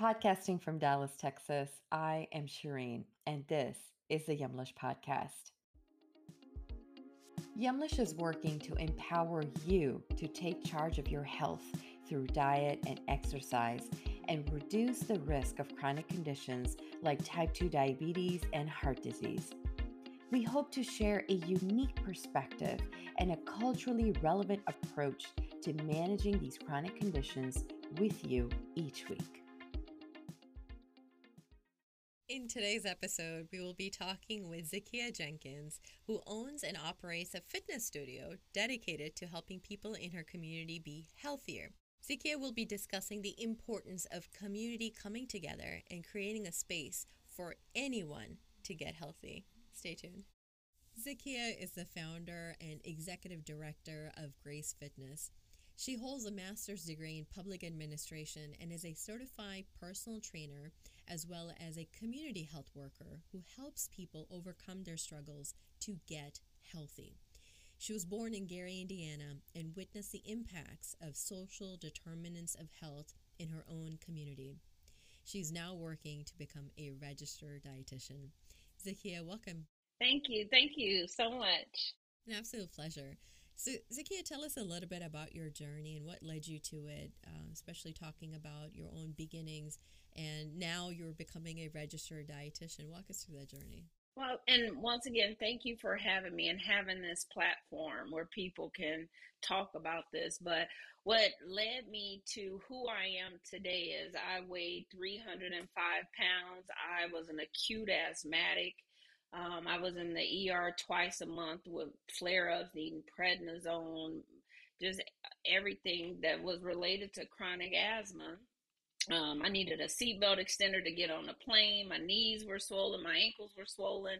Podcasting from Dallas, Texas, I am Shireen, and this is the Yumlish Podcast. Yumlish is working to empower you to take charge of your health through diet and exercise and reduce the risk of chronic conditions like type 2 diabetes and heart disease. We hope to share a unique perspective and a culturally relevant approach to managing these chronic conditions with you each week. In today's episode, we will be talking with Zakia Jenkins, who owns and operates a fitness studio dedicated to helping people in her community be healthier. Zakia will be discussing the importance of community coming together and creating a space for anyone to get healthy. Stay tuned. Zakia is the founder and executive director of Grace Fitness. She holds a master's degree in public administration and is a certified personal trainer as well as a community health worker who helps people overcome their struggles to get healthy. She was born in Gary, Indiana, and witnessed the impacts of social determinants of health in her own community. She's now working to become a registered dietitian. Zakia, welcome. Thank you. Thank you so much. An absolute pleasure. So, Zakia, tell us a little bit about your journey and what led you to it, uh, especially talking about your own beginnings. And now you're becoming a registered dietitian. Walk us through that journey. Well, and once again, thank you for having me and having this platform where people can talk about this. But what led me to who I am today is I weighed 305 pounds. I was an acute asthmatic. Um, I was in the ER twice a month with flare ups, needing prednisone, just everything that was related to chronic asthma. Um, I needed a seatbelt extender to get on the plane. My knees were swollen, my ankles were swollen.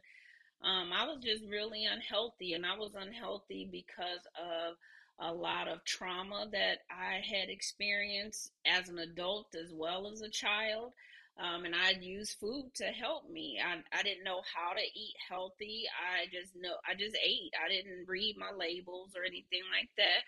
Um, I was just really unhealthy, and I was unhealthy because of a lot of trauma that I had experienced as an adult as well as a child. Um, and I'd use food to help me. I, I didn't know how to eat healthy. I just know I just ate. I didn't read my labels or anything like that.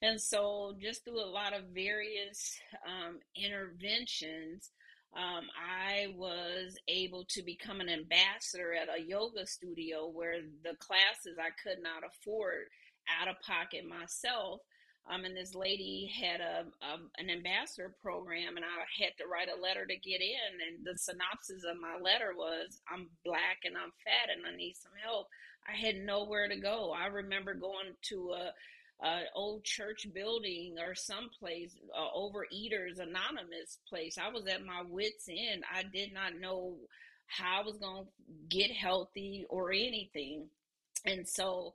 And so, just through a lot of various um, interventions, um, I was able to become an ambassador at a yoga studio where the classes I could not afford out of pocket myself um, and this lady had a, a, an ambassador program, and I had to write a letter to get in. And the synopsis of my letter was, "I'm black and I'm fat and I need some help." I had nowhere to go. I remember going to a, old church building or someplace, uh, Overeaters Anonymous place. I was at my wits' end. I did not know how I was going to get healthy or anything, and so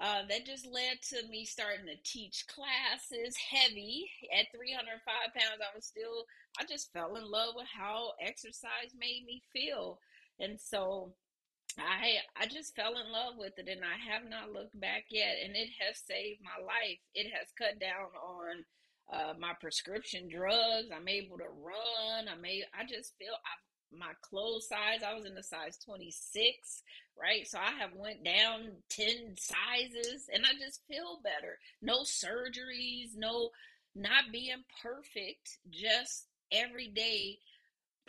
uh, that just led to me starting to teach classes heavy at 305 pounds. I was still, I just fell in love with how exercise made me feel. And so I, I just fell in love with it and I have not looked back yet. And it has saved my life. It has cut down on uh, my prescription drugs. I'm able to run. I may, I just feel I've my clothes size i was in the size 26 right? So i have went down 10 sizes and i just feel better. No surgeries no not being perfect just every day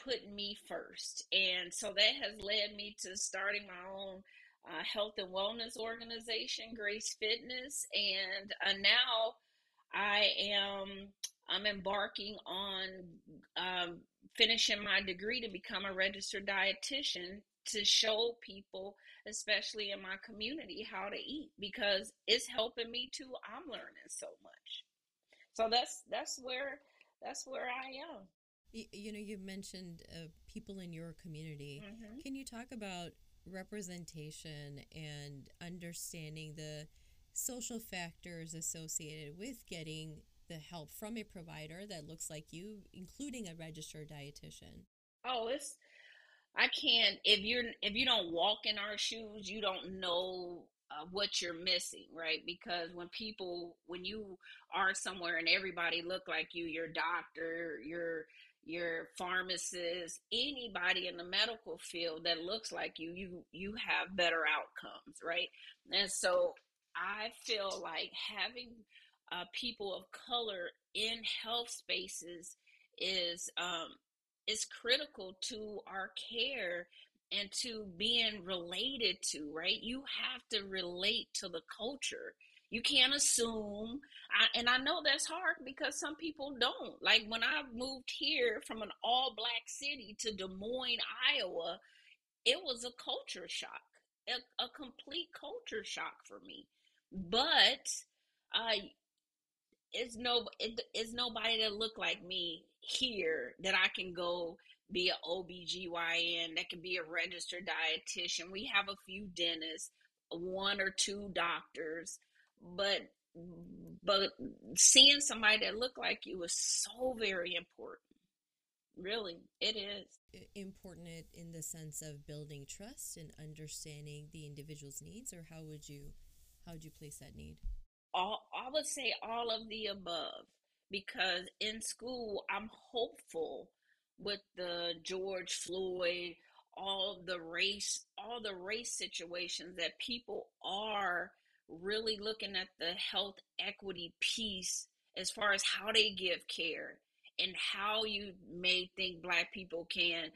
putting me first. And so that has led me to starting my own uh, health and wellness organization grace fitness and uh, now i am I'm embarking on um, finishing my degree to become a registered dietitian to show people, especially in my community, how to eat because it's helping me too. I'm learning so much. So that's that's where that's where I am. You, you know, you mentioned uh, people in your community. Mm-hmm. Can you talk about representation and understanding the social factors associated with getting the help from a provider that looks like you, including a registered dietitian? Oh, it's I can't if you're if you don't walk in our shoes, you don't know uh, what you're missing, right? Because when people when you are somewhere and everybody look like you, your doctor, your your pharmacist, anybody in the medical field that looks like you, you you have better outcomes, right? And so I feel like having uh, people of color in health spaces is um, is critical to our care and to being related to, right? You have to relate to the culture. You can't assume, I, and I know that's hard because some people don't. Like when I moved here from an all black city to Des Moines, Iowa, it was a culture shock, a, a complete culture shock for me. But uh, it's no, it, it's nobody that look like me here that I can go be an OBGYN, that can be a registered dietitian. We have a few dentists, one or two doctors, but but seeing somebody that look like you is so very important. Really, it is important in the sense of building trust and understanding the individual's needs, or how would you how would you place that need? All I would say all of the above because in school I'm hopeful with the George Floyd, all the race, all the race situations that people are really looking at the health equity piece as far as how they give care and how you may think black people can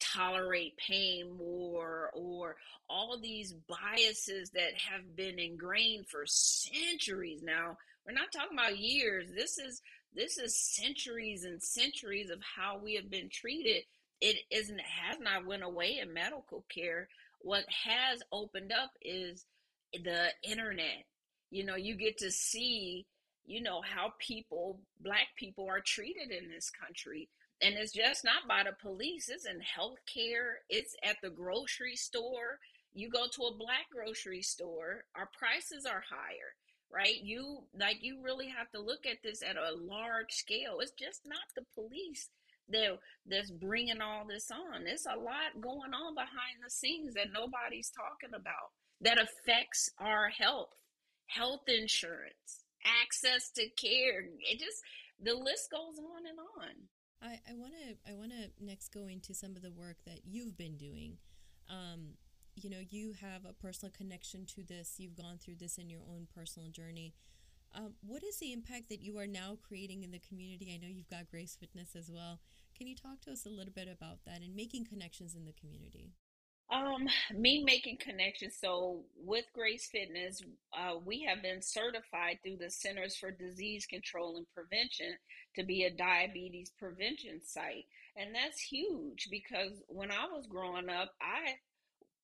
tolerate pain more or all these biases that have been ingrained for centuries now. We're not talking about years. This is this is centuries and centuries of how we have been treated. It isn't has not went away in medical care. What has opened up is the internet. You know you get to see you know how people black people are treated in this country and it's just not by the police it's in healthcare it's at the grocery store. You go to a black grocery store our prices are higher right? You like you really have to look at this at a large scale. It's just not the police that that's bringing all this on. There's a lot going on behind the scenes that nobody's talking about that affects our health health insurance access to care it just the list goes on and on I, want to I want to next go into some of the work that you've been doing. Um, you know, you have a personal connection to this. You've gone through this in your own personal journey. Um, what is the impact that you are now creating in the community? I know you've got Grace Fitness as well. Can you talk to us a little bit about that and making connections in the community? Um, me making connections. So with Grace Fitness, uh, we have been certified through the Centers for Disease Control and Prevention to be a diabetes prevention site, and that's huge because when I was growing up, I,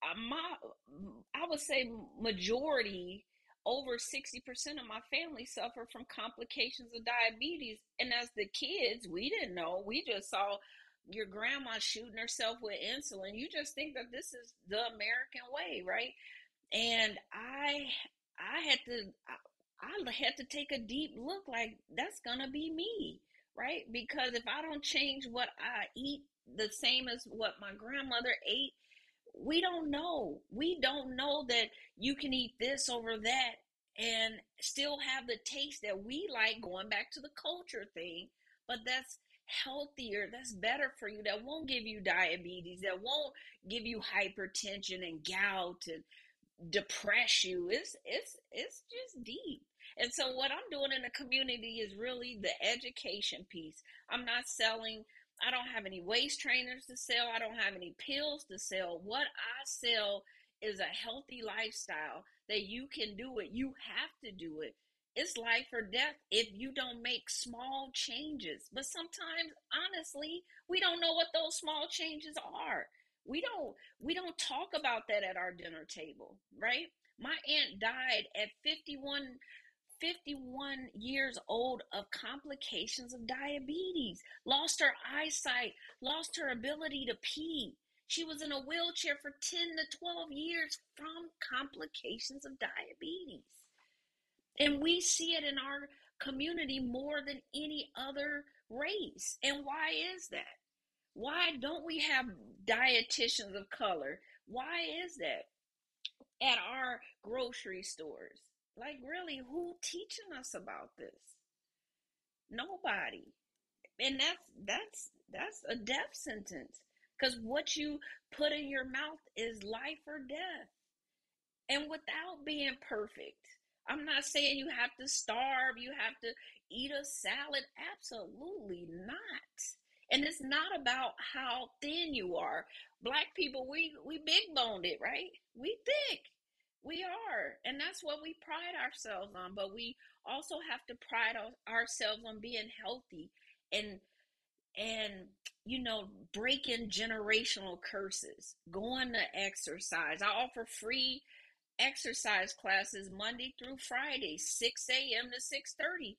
I my, I would say majority over 60% of my family suffered from complications of diabetes. And as the kids, we didn't know. We just saw your grandma shooting herself with insulin, you just think that this is the American way, right? And I I had to I, had to take a deep look like that's gonna be me, right? Because if I don't change what I eat the same as what my grandmother ate, we don't know. We don't know that you can eat this over that and still have the taste that we like going back to the culture thing. But that's healthier, that's better for you, that won't give you diabetes, that won't give you hypertension and gout and depress you. It's it's it's just deep. And so what I'm doing in the community is really the education piece. I'm not selling I don't have any waist trainers to sell. I don't have any pills to sell. What I sell is a healthy lifestyle that you can do it. You have to do it it's life or death if you don't make small changes. But sometimes, honestly, we don't know what those small changes are. We don't we don't talk about that at our dinner table, right? My aunt died at 51 51 years old of complications of diabetes, lost her eyesight, lost her ability to pee. She was in a wheelchair for 10 to 12 years from complications of diabetes. And we see it in our community more than any other race. And why is that? Why don't we have dietitians of color? Why is that? At our grocery stores. Like really, who teaching us about this? Nobody. And that's that's that's a death sentence. Because what you put in your mouth is life or death. And without being perfect, I'm not saying you have to starve, you have to eat a salad. Absolutely not. And it's not about how thin you are. Black people, we we big boned it, right? We thick. We are. And that's what we pride ourselves on. But we also have to pride ourselves on being healthy and and you know breaking generational curses going to exercise i offer free exercise classes monday through friday 6 a.m to 6.30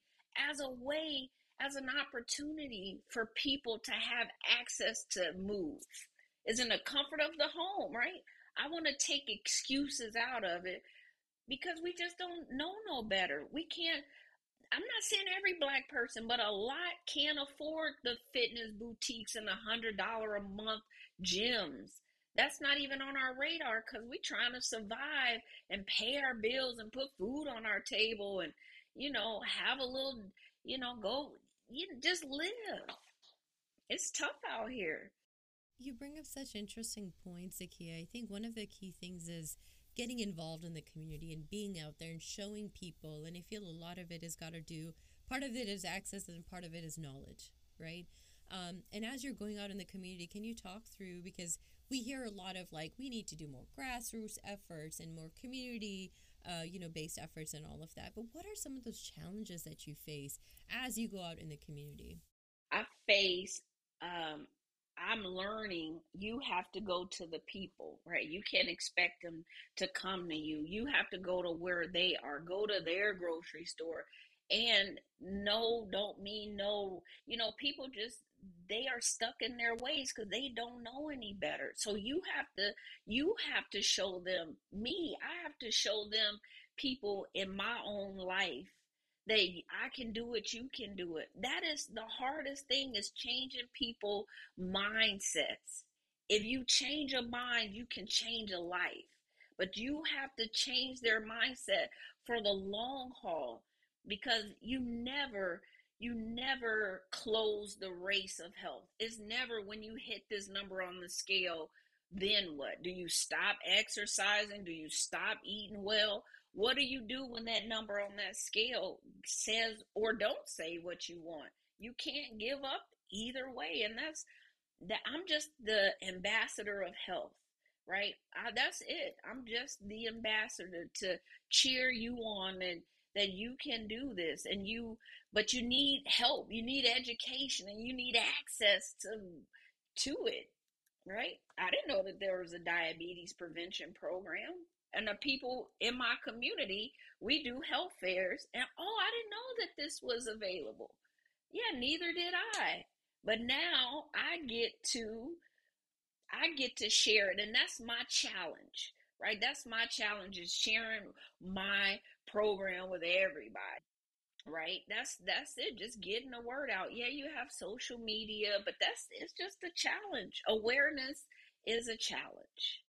as a way as an opportunity for people to have access to move. Is in the comfort of the home right? I want to take excuses out of it because we just don't know no better. We can't I'm not saying every black person, but a lot can't afford the fitness boutiques and the hundred dollar a month gyms. That's not even on our radar because we're trying to survive and pay our bills and put food on our table and you know have a little you know go you just live. It's tough out here. You bring up such interesting points, Zakia. I think one of the key things is getting involved in the community and being out there and showing people. And I feel a lot of it has got to do, part of it is access and part of it is knowledge, right? Um, and as you're going out in the community, can you talk through because we hear a lot of like we need to do more grassroots efforts and more community, uh, you know, based efforts and all of that. But what are some of those challenges that you face as you go out in the community? I face um, I'm learning you have to go to the people, right? You can't expect them to come to you. You have to go to where they are, go to their grocery store. And no, don't mean no. You know, people just, they are stuck in their ways because they don't know any better. So you have to, you have to show them, me, I have to show them people in my own life that I can do it, you can do it. That is the hardest thing is changing people mindsets. If you change a mind, you can change a life. But you have to change their mindset for the long haul because you never you never close the race of health. It's never when you hit this number on the scale, then what? Do you stop exercising? Do you stop eating well? What do you do when that number on that scale says or don't say what you want? You can't give up either way. And that's that I'm just the ambassador of health, right? I, that's it. I'm just the ambassador to cheer you on and that you can do this and you but you need help you need education and you need access to to it right i didn't know that there was a diabetes prevention program and the people in my community, we do health fairs. And oh, I didn't know that this was available. Yeah, neither did I. But now I get to I get to share it and that's my challenge. Right? That's my challenge is sharing my program with everybody. Right? That's that's it. Just getting the word out. Yeah, you have social media, but that's it's just a challenge. Awareness is a challenge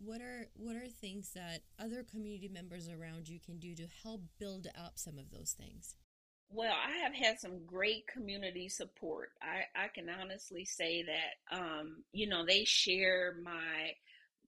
what are what are things that other community members around you can do to help build up some of those things well i have had some great community support i i can honestly say that um you know they share my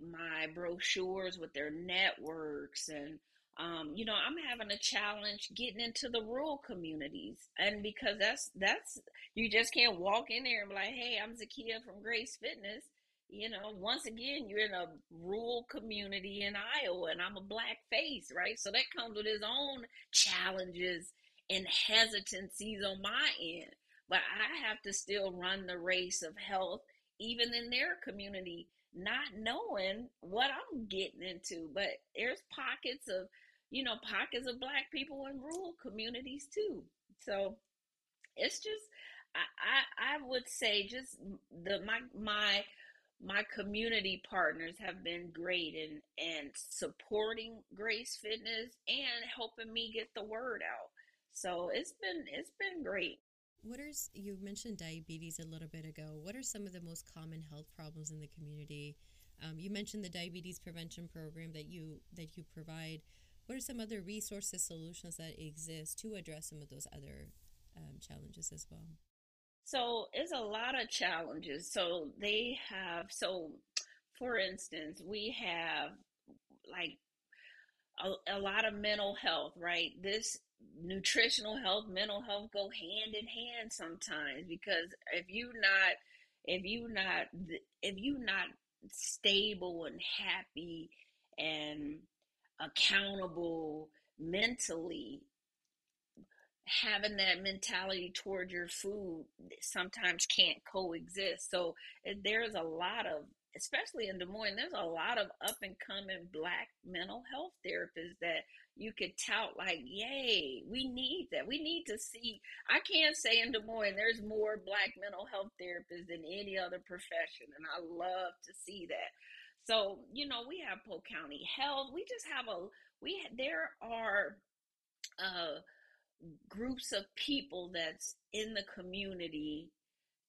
my brochures with their networks and um, you know, I'm having a challenge getting into the rural communities, and because that's that's you just can't walk in there and be like, "Hey, I'm Zakia from Grace Fitness," you know, once again, you're in a rural community in Iowa, and I'm a black face, right? So that comes with its own challenges and hesitancies on my end. But I have to still run the race of health, even in their community, not knowing what I'm getting into. But there's pockets of, you know, pockets of black people in rural communities too. So it's just, I, I, would say just the my my my community partners have been great in and supporting Grace Fitness and helping me get the word out. So it's been it's been great. What are you mentioned diabetes a little bit ago? What are some of the most common health problems in the community? Um, you mentioned the diabetes prevention program that you that you provide. What are some other resources, solutions that exist to address some of those other um, challenges as well? So it's a lot of challenges. So they have, so for instance, we have like a, a lot of mental health, right? This nutritional health, mental health go hand in hand sometimes because if you not if you not if you not stable and happy and accountable mentally having that mentality toward your food sometimes can't coexist. So eh, there's a lot of especially in Des Moines, there's a lot of up and coming black mental health therapists that you could tout like, yay, we need that. We need to see. I can't say in Des Moines there's more black mental health therapists than any other profession, and I love to see that. So you know, we have Polk County Health. We just have a we. There are uh, groups of people that's in the community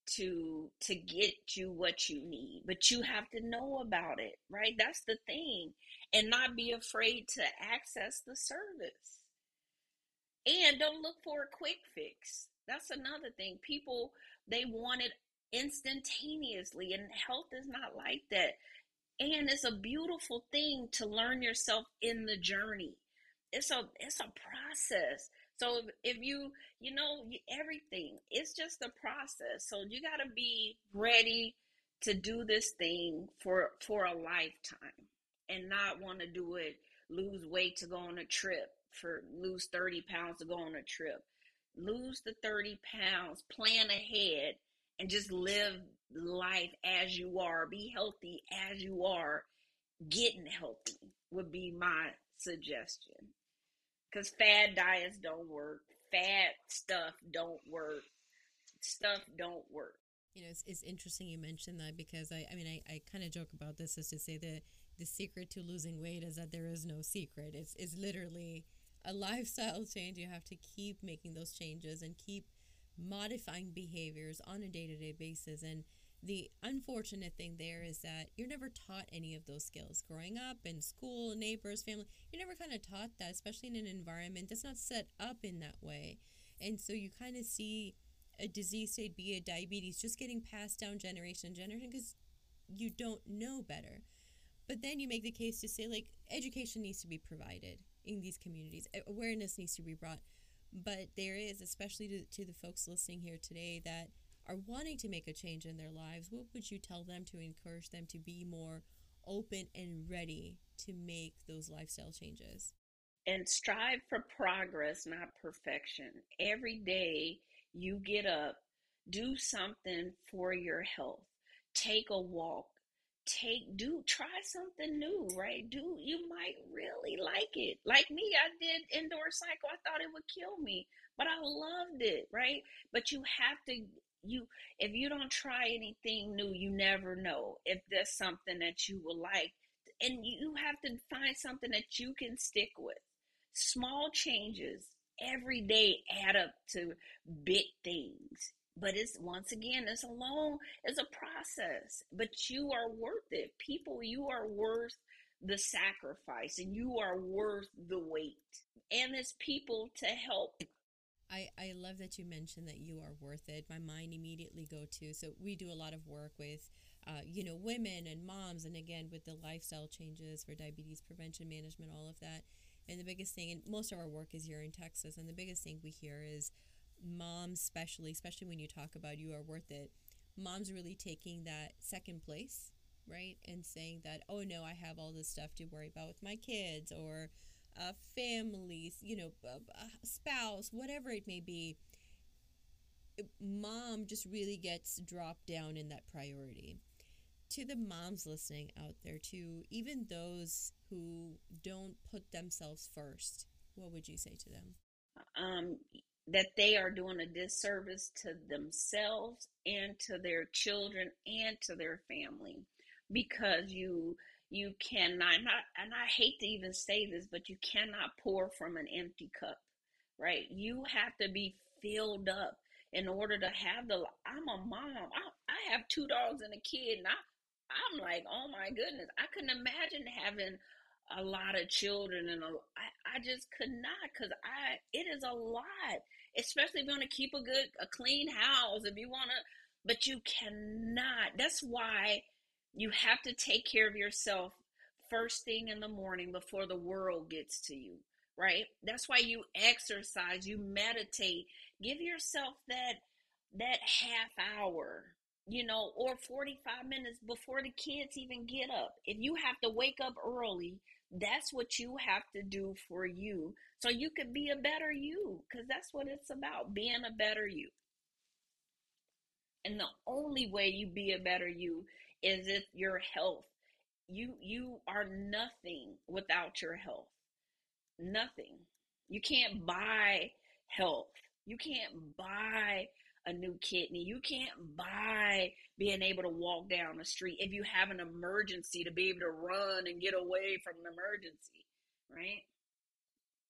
to to get you what you need but you have to know about it right? That's the thing and not be afraid to access the service. And don't look for a quick fix. That's another thing. People they want it instantaneously and health is not like that. And it's a beautiful thing to learn yourself in the journey. It's a it's a process so if you, you know, everything, it's just a process. So you got to be ready to do this thing for for a lifetime and not want to do it lose weight to go on a trip for lose 30 pounds to go on a trip. Lose the 30 pounds plan ahead and just live life as you are. Be healthy as you are. Getting healthy would be my suggestion because fad diets don't work. Fad stuff don't work. Stuff don't work. You know, it's, it's interesting you mentioned that because I, I mean, I, I kind of joke about this is to say that the secret to losing weight is that there is no secret. It's, it's literally a lifestyle change. You have to keep making those changes and keep modifying behaviors on a day to day basis. And the unfortunate thing there is that you're never taught any of those skills growing up in school, neighbors, family. You're never kind of taught that, especially in an environment that's not set up in that way. And so you kind of see a disease state, be it diabetes, just getting passed down generation to generation because you don't know better. But then you make the case to say, like, education needs to be provided in these communities, awareness needs to be brought. But there is, especially to, to the folks listening here today, that are wanting to make a change in their lives, what would you tell them to encourage them to be more open and ready to make those lifestyle changes? And strive for progress, not perfection. Every day you get up, do something for your health. Take a walk. Take do try something new, right? Do you might really like it. Like me, I did indoor cycle. I thought it would kill me, but I loved it, right? But you have to you if you don't try anything new you never know if there's something that you will like. And you have to find something that you can stick with. Small changes every day add up to big things. But it's once again it's a long it's a process. But you are worth it. People you are worth the sacrifice and you are worth the wait. And there's people to help I, I love that you mentioned that you are worth it. My mind immediately go to so we do a lot of work with uh, you know women and moms and again with the lifestyle changes for diabetes prevention management all of that and the biggest thing and most of our work is here in Texas and the biggest thing we hear is moms especially especially when you talk about you are worth it moms really taking that second place right and saying that oh no I have all this stuff to worry about with my kids or uh, families, you know, uh, spouse, whatever it may be, mom just really gets dropped down in that priority. To the moms listening out there, to even those who don't put themselves first, what would you say to them? Um, that they are doing a disservice to themselves and to their children and to their family because you you cannot not and I hate to even say this, but you cannot pour from an empty cup, right? You have to be filled up in order to have the I'm a mom. I, I have two dogs and a kid and I I'm like, oh my goodness, I couldn't imagine having a lot of children and a, I, I just could not because I it is a lot, especially if you want to keep a good a clean house if you want to, but you cannot. That's why you have to take care of yourself first thing in the morning before the world gets to you. right? That's why you exercise, you meditate. Give yourself that that half hour, you know, or 45 minutes before the kids even get up. If you have to wake up early, that's what you have to do for you so you could be a better you because that's what it's about being a better you. And the only way you be a better you is if your health? You you are nothing without your health. Nothing. You can't buy health. You can't buy a new kidney. You can't buy being able to walk down the street if you have an emergency to be able to run and get away from an emergency right?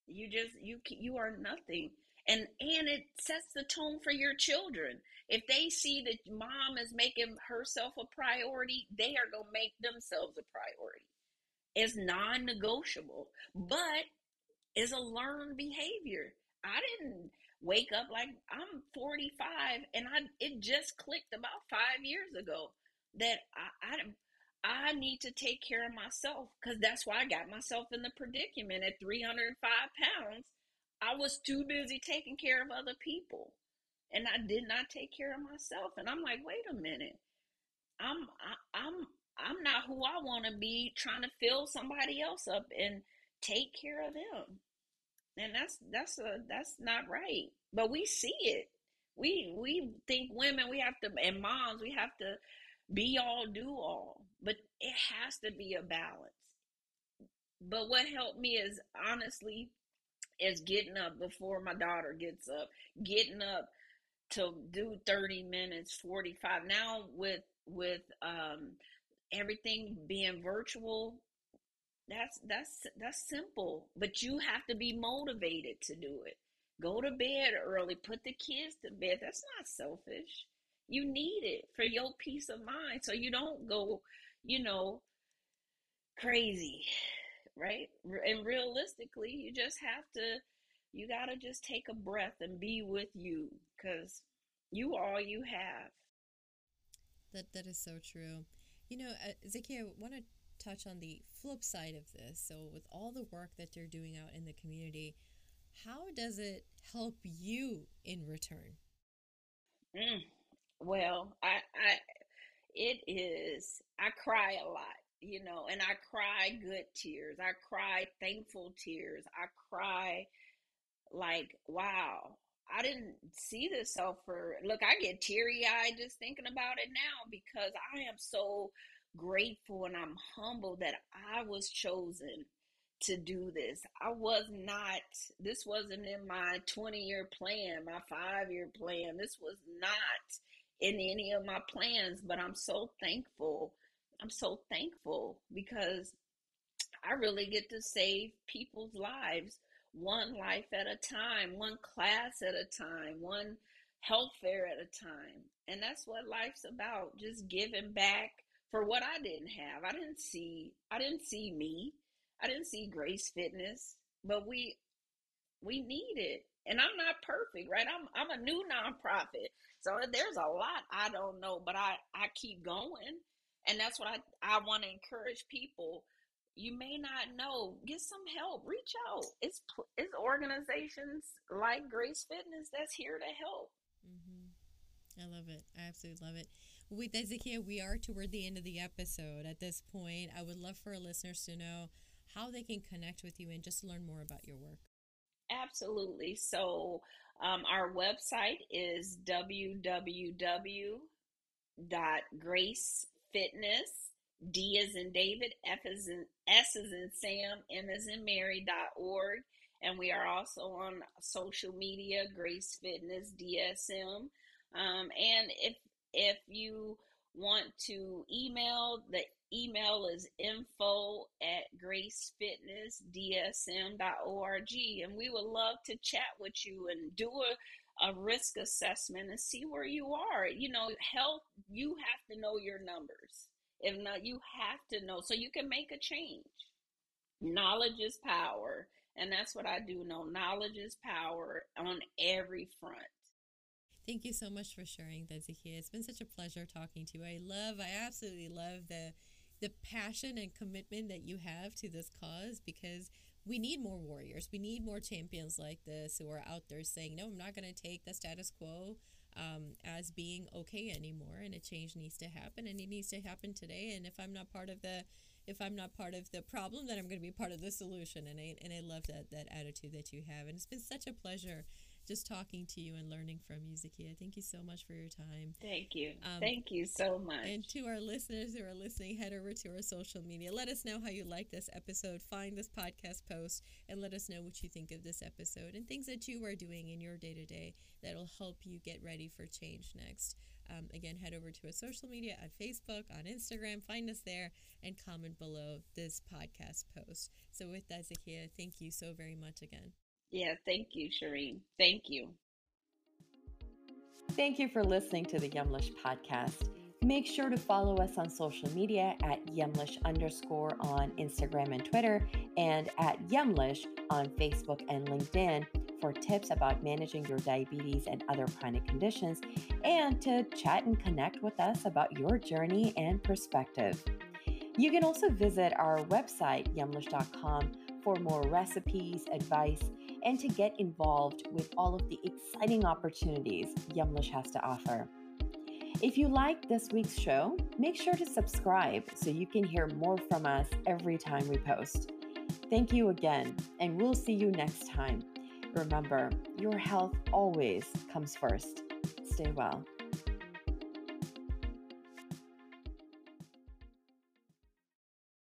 You just you you are nothing and and it sets the tone for your children if they see that mom is making herself a priority they are going to make themselves a priority it's non-negotiable but it's a learned behavior i didn't wake up like i'm 45 and i it just clicked about five years ago that i i I need to take care of myself because that's why I got myself in the predicament at 305 pounds. I was too busy taking care of other people and I did not take care of myself. And I'm like, wait a minute. I'm I, I'm I'm not who I want to be trying to fill somebody else up and take care of them. And that's that's a that's not right. But we see it. We we think women we have to and moms we have to be all do all. But it has to be a balance. But what helped me is honestly is getting up before my daughter gets up, getting up to do 30 minutes, 45. Now with with um everything being virtual, that's that's that's simple, but you have to be motivated to do it. Go to bed early, put the kids to bed. That's not selfish. You need it for your peace of mind so you don't go, you know, crazy right? And realistically, you just have to, you got to just take a breath and be with you because you all you have. That That is so true. You know, uh, Zaki, I want to touch on the flip side of this. So, with all the work that you're doing out in the community, how does it help you in return? Mm, well, I, I, it is. I cry a lot you know, and I cry good tears. I cry thankful tears. I cry like, wow, I didn't see this self for. Look, I get teary eyed just thinking about it now because I am so grateful and I'm humble that I was chosen to do this. I was not, this wasn't in my 20 year plan, my five year plan. This was not in any of my plans, but I'm so thankful I'm so thankful because I really get to save people's lives one life at a time, one class at a time, one health fair at a time. And that's what life's about, just giving back for what I didn't have. I didn't see I didn't see me. I didn't see Grace Fitness, but we we need it. And I'm not perfect, right? I'm I'm a new nonprofit. So there's a lot I don't know, but I I keep going and that's what I, I want to encourage people. You may not know, get some help, reach out. It's, it's organizations like Grace Fitness that's here to help. Mm-hmm. I love it. I absolutely love it. With Ezekiel, we are toward the end of the episode. At this point, I would love for our listeners to know how they can connect with you and just learn more about your work. Absolutely. So, um, our website is www.grace fitness, D is in David, F is in S is in Sam, M is in Mary.org. And we are also on social media, Grace Fitness DSM. Um, and if if you want to email, the email is info at gracefitnessdsm.org. And we would love to chat with you and do a a risk assessment and see where you are. You know, health, you have to know your numbers. If not, you have to know so you can make a change. Knowledge is power. And that's what I do know. Knowledge is power on every front. Thank you so much for sharing that, Zakia. It's been such a pleasure talking to you. I love, I absolutely love the the passion and commitment that you have to this cause because we need more warriors. We need more champions like this who are out there saying, no, I'm not going to take the status quo um, as being okay anymore. And a change needs to happen and it needs to happen today. And if I'm not part of the if I'm not part of the problem, then I'm going to be part of the solution. And I, and I love that, that attitude that you have. And it's been such a pleasure just talking to you and learning from you, Zakia. Thank you so much for your time. Thank you. Um, Thank you so much. And to our listeners who are listening, head over to our social media. Let us know how you like this episode. Find this podcast post and let us know what you think of this episode and things that you are doing in your day to day that'll help you get ready for change next. Um, again, head over to our social media on Facebook, on Instagram, find us there, and comment below this podcast post. So, with that, Zakia, thank you so very much again. Yeah, thank you, Shireen. Thank you. Thank you for listening to the Yumlish podcast. Make sure to follow us on social media at Yumlish underscore on Instagram and Twitter and at Yumlish on Facebook and LinkedIn for tips about managing your diabetes and other chronic conditions and to chat and connect with us about your journey and perspective. You can also visit our website, yumlish.com, for more recipes, advice, and to get involved with all of the exciting opportunities Yumlish has to offer. If you like this week's show, make sure to subscribe so you can hear more from us every time we post. Thank you again, and we'll see you next time. Remember, your health always comes first. Stay well.